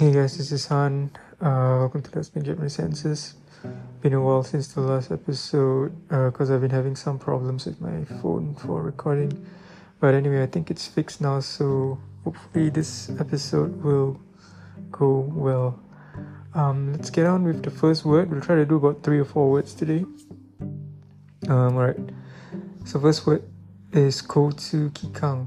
Hey guys, this is Han. Uh, welcome to Let's Make It Senses. Been a while since the last episode because uh, I've been having some problems with my phone for recording. But anyway, I think it's fixed now, so hopefully this episode will go well. Um, let's get on with the first word. We'll try to do about three or four words today. Um, alright. So first word is Kotsu Kikang.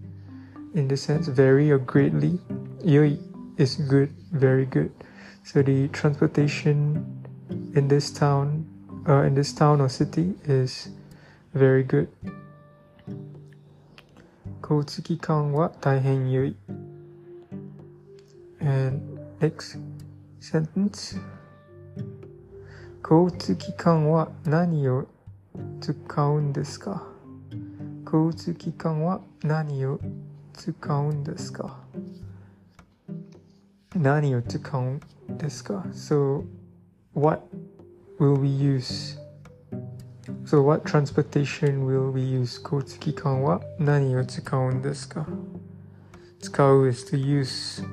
in the sense vary or greatly. Yoi is good, very good. So the transportation in this town, uh, in this town or city is very good. And next sentence. 交通機関は何を使うんですか交通機関は何を使うんですか何を使うんですか So what will we use? So what transportation will we use? 交通機関は何を使うんですか使う is to use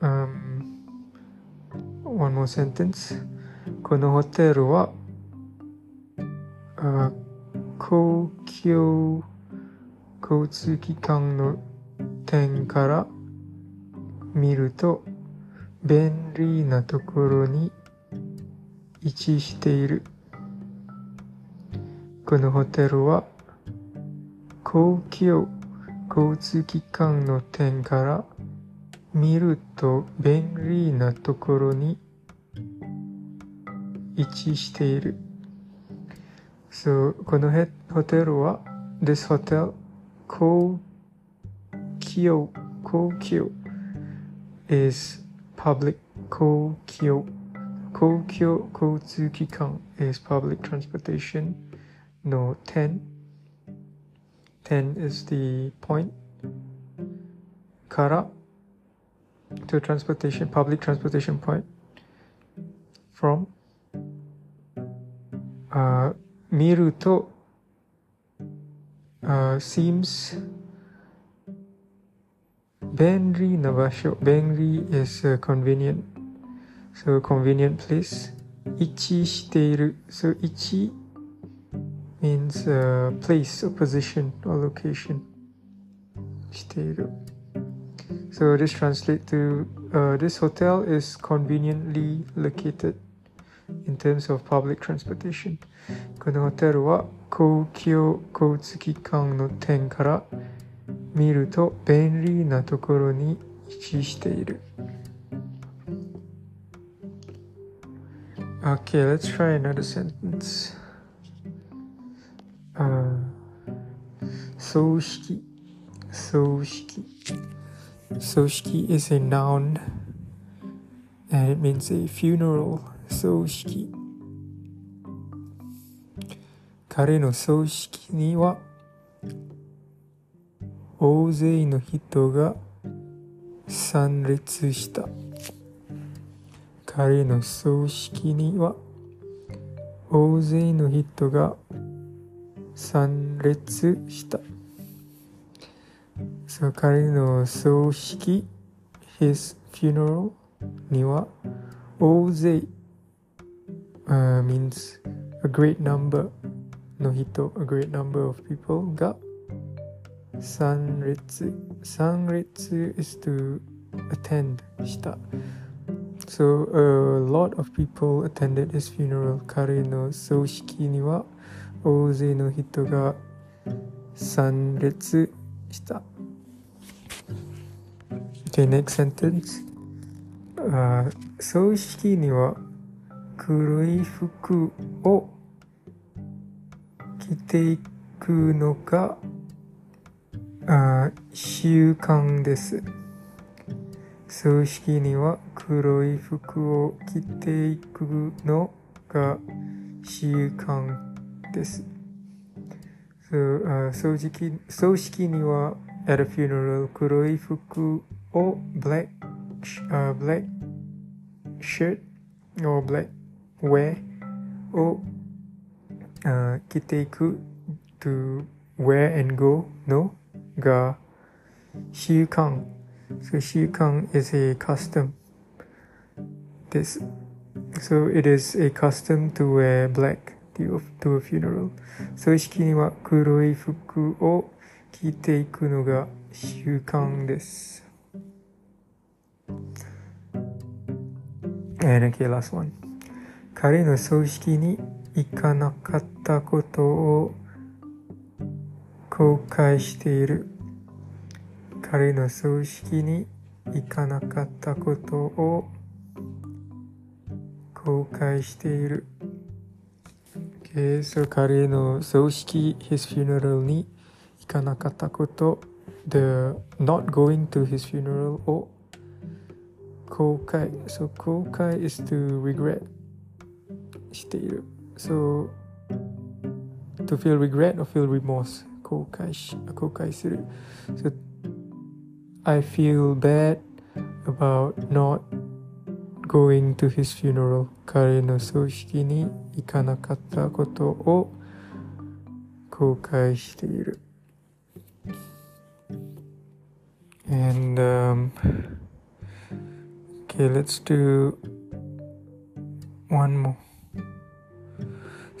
um, One more sentence このホテルは、uh, 公共交通機関の点から見ると便利なところに位置している。このホテルは公共交通機関の点から見ると便利なところに位置している。So, このホテルは This hotel Kokyo Kokyo is public Kokyo Kokyo Kotsukikan is public transportation no 10 10 is the point Kara to transportation public transportation point from uh, Miruto uh, seems Benri Navasho. Benri is convenient. So convenient place. Ichi shiteiru. So ichi means a uh, place or position or location. Shiteiru. So this translates to uh, this hotel is conveniently located in terms of public transportation このホテルは公共交通機関の点から見ると便利なところに位置している Okay, let's try another sentence. Uh, 葬式葬式葬式 is a noun and it means a funeral. 葬式彼の葬式には大勢の人が参列した彼の葬式には大勢の人が参列したそ彼の葬式 his funeral には大勢 Uh, means a great number. Nohito, a great number of people. Ga sanretsu. Sanretsu is to attend. Shita. So a lot of people attended his funeral. Kare no soushiki ni wa ouzei no hito ga sanretsu shita. Okay, next sentence. Uh, wa. 黒い服を着ていくのがあ習慣です。葬式には黒い服を着ていくのが習慣です。So, 葬式葬式には at a funeral 黒い服を black,、uh, black shirt or black where を、uh, 着ていく to where and go のが習慣。So 習慣 is a custom です。So it is a custom to wear black to a funeral. 葬式には黒い服を着ていくのが習慣です。And okay, last one. 彼の葬式に行かなかったことを後悔している。彼の葬式に行かなかったことを後悔している。Okay, so 彼の葬式、his funeral に行かなかったこと、the not going to his funeral を後悔。So 後悔 is to regret. している。So, to feel regret or feel remorse 後悔し後悔する。So, I feel bad about not going to his funeral 彼の葬式に行かなかったことを後悔している。And um, okay, let's do one more.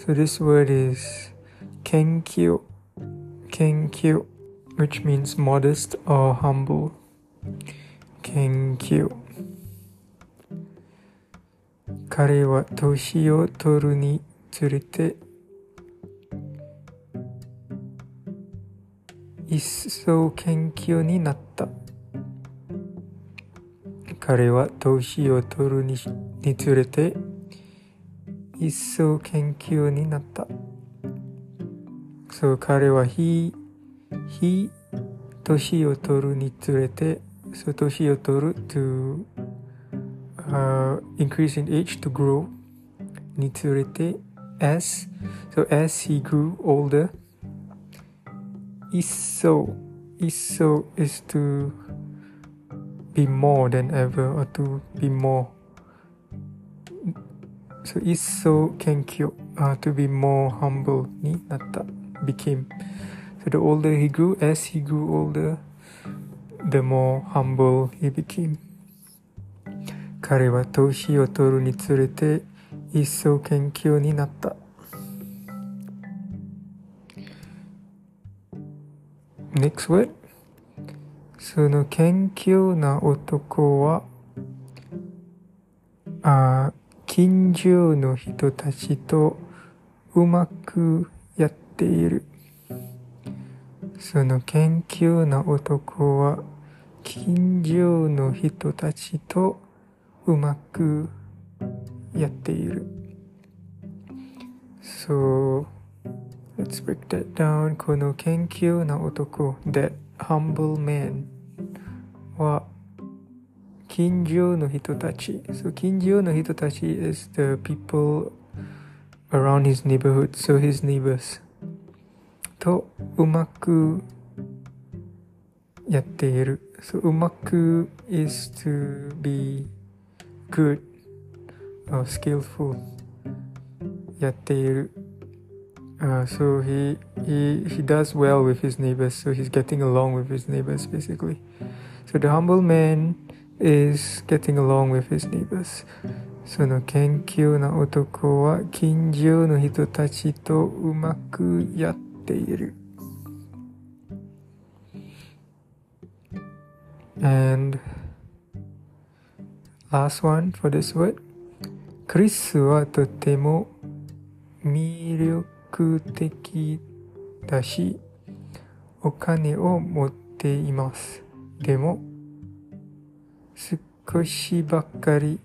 So this word is kenkyo, kenkyo, which means modest or humble. Kenkyo. 彼は年を取るにつれて一層謙虚になった彼は年を取るにつれて一層研究になった。そう彼は日、日、年を取るにつれて、そう年を取る to、uh, increase in age to grow につれて as so as he grew older 一層一層 is to be more than ever or to be more So, 一層謙虚、uh, to be more humble になった became So the older he grew, as he grew older, the more humble he became. 彼は年を取るにつれて一層謙虚になった。Next word その謙虚な男はあ近所の人たちとうまくやっている。その研究な男は近所の人たちとうまくやっている。So, let's break that down. この研究な男、that humble man は Kinjo no Hitotachi. So Kinjo no Hitotachi is the people around his neighborhood, so his neighbors. To umaku yatteiru. So umaku is to be good or skillful. Yatteiru. Uh, so he, he he does well with his neighbors so he's getting along with his neighbors basically so the humble man is getting along with his neighbors その研究な男は近所の人たちとうまくやっている And last one for this word クリスはとても魅力的だしお金を持っていますでも少しばかり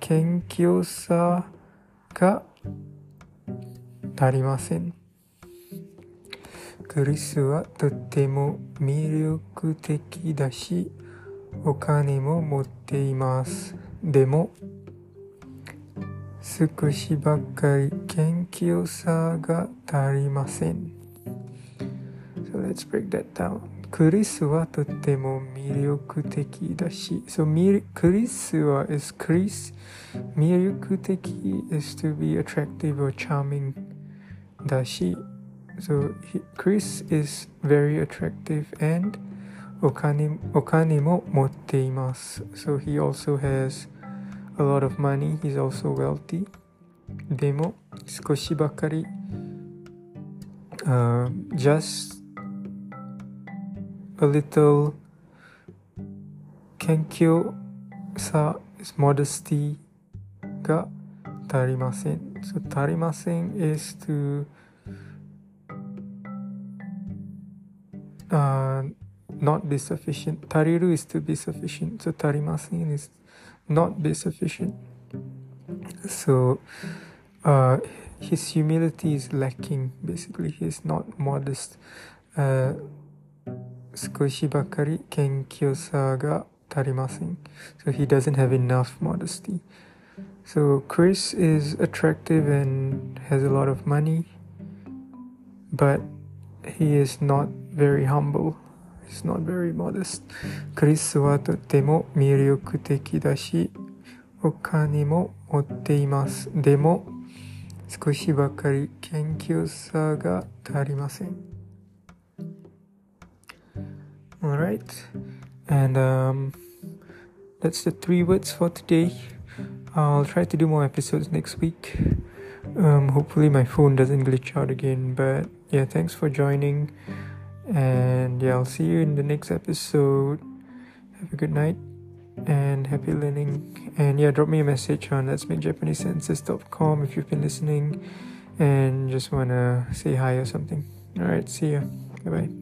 謙虚さが足りません。クリスはとても魅力的だし、お金も持っています。でも、少しばかり謙虚さが足りません。So let's break that down. クリスはとても魅力的だし、so, クリスは is is to be attractive or charming だし、so, he, Chris is very attractive and お金,お金も持っています。So he also has a lot of money. He's also wealthy. でも少しばかり、uh, just a little Kenkyo sa is modesty ga tarimasen. So tarimasen is to uh, not be sufficient. Tariru is to be sufficient. So tarimasen is not be sufficient. So uh, his humility is lacking. Basically, he is not modest. Uh, 少しばかり謙虚さが足りません。So he doesn't have enough modesty. So Chris is attractive and has a lot of money, but he is not very humble. He's not very modest. クリスはとても魅力的だし、お金も持っています。でも、少しばかり謙虚さが足りません。all right and um, that's the three words for today i'll try to do more episodes next week um, hopefully my phone doesn't glitch out again but yeah thanks for joining and yeah i'll see you in the next episode have a good night and happy learning and yeah drop me a message on let's make japanese sentences.com if you've been listening and just wanna say hi or something all right see ya bye bye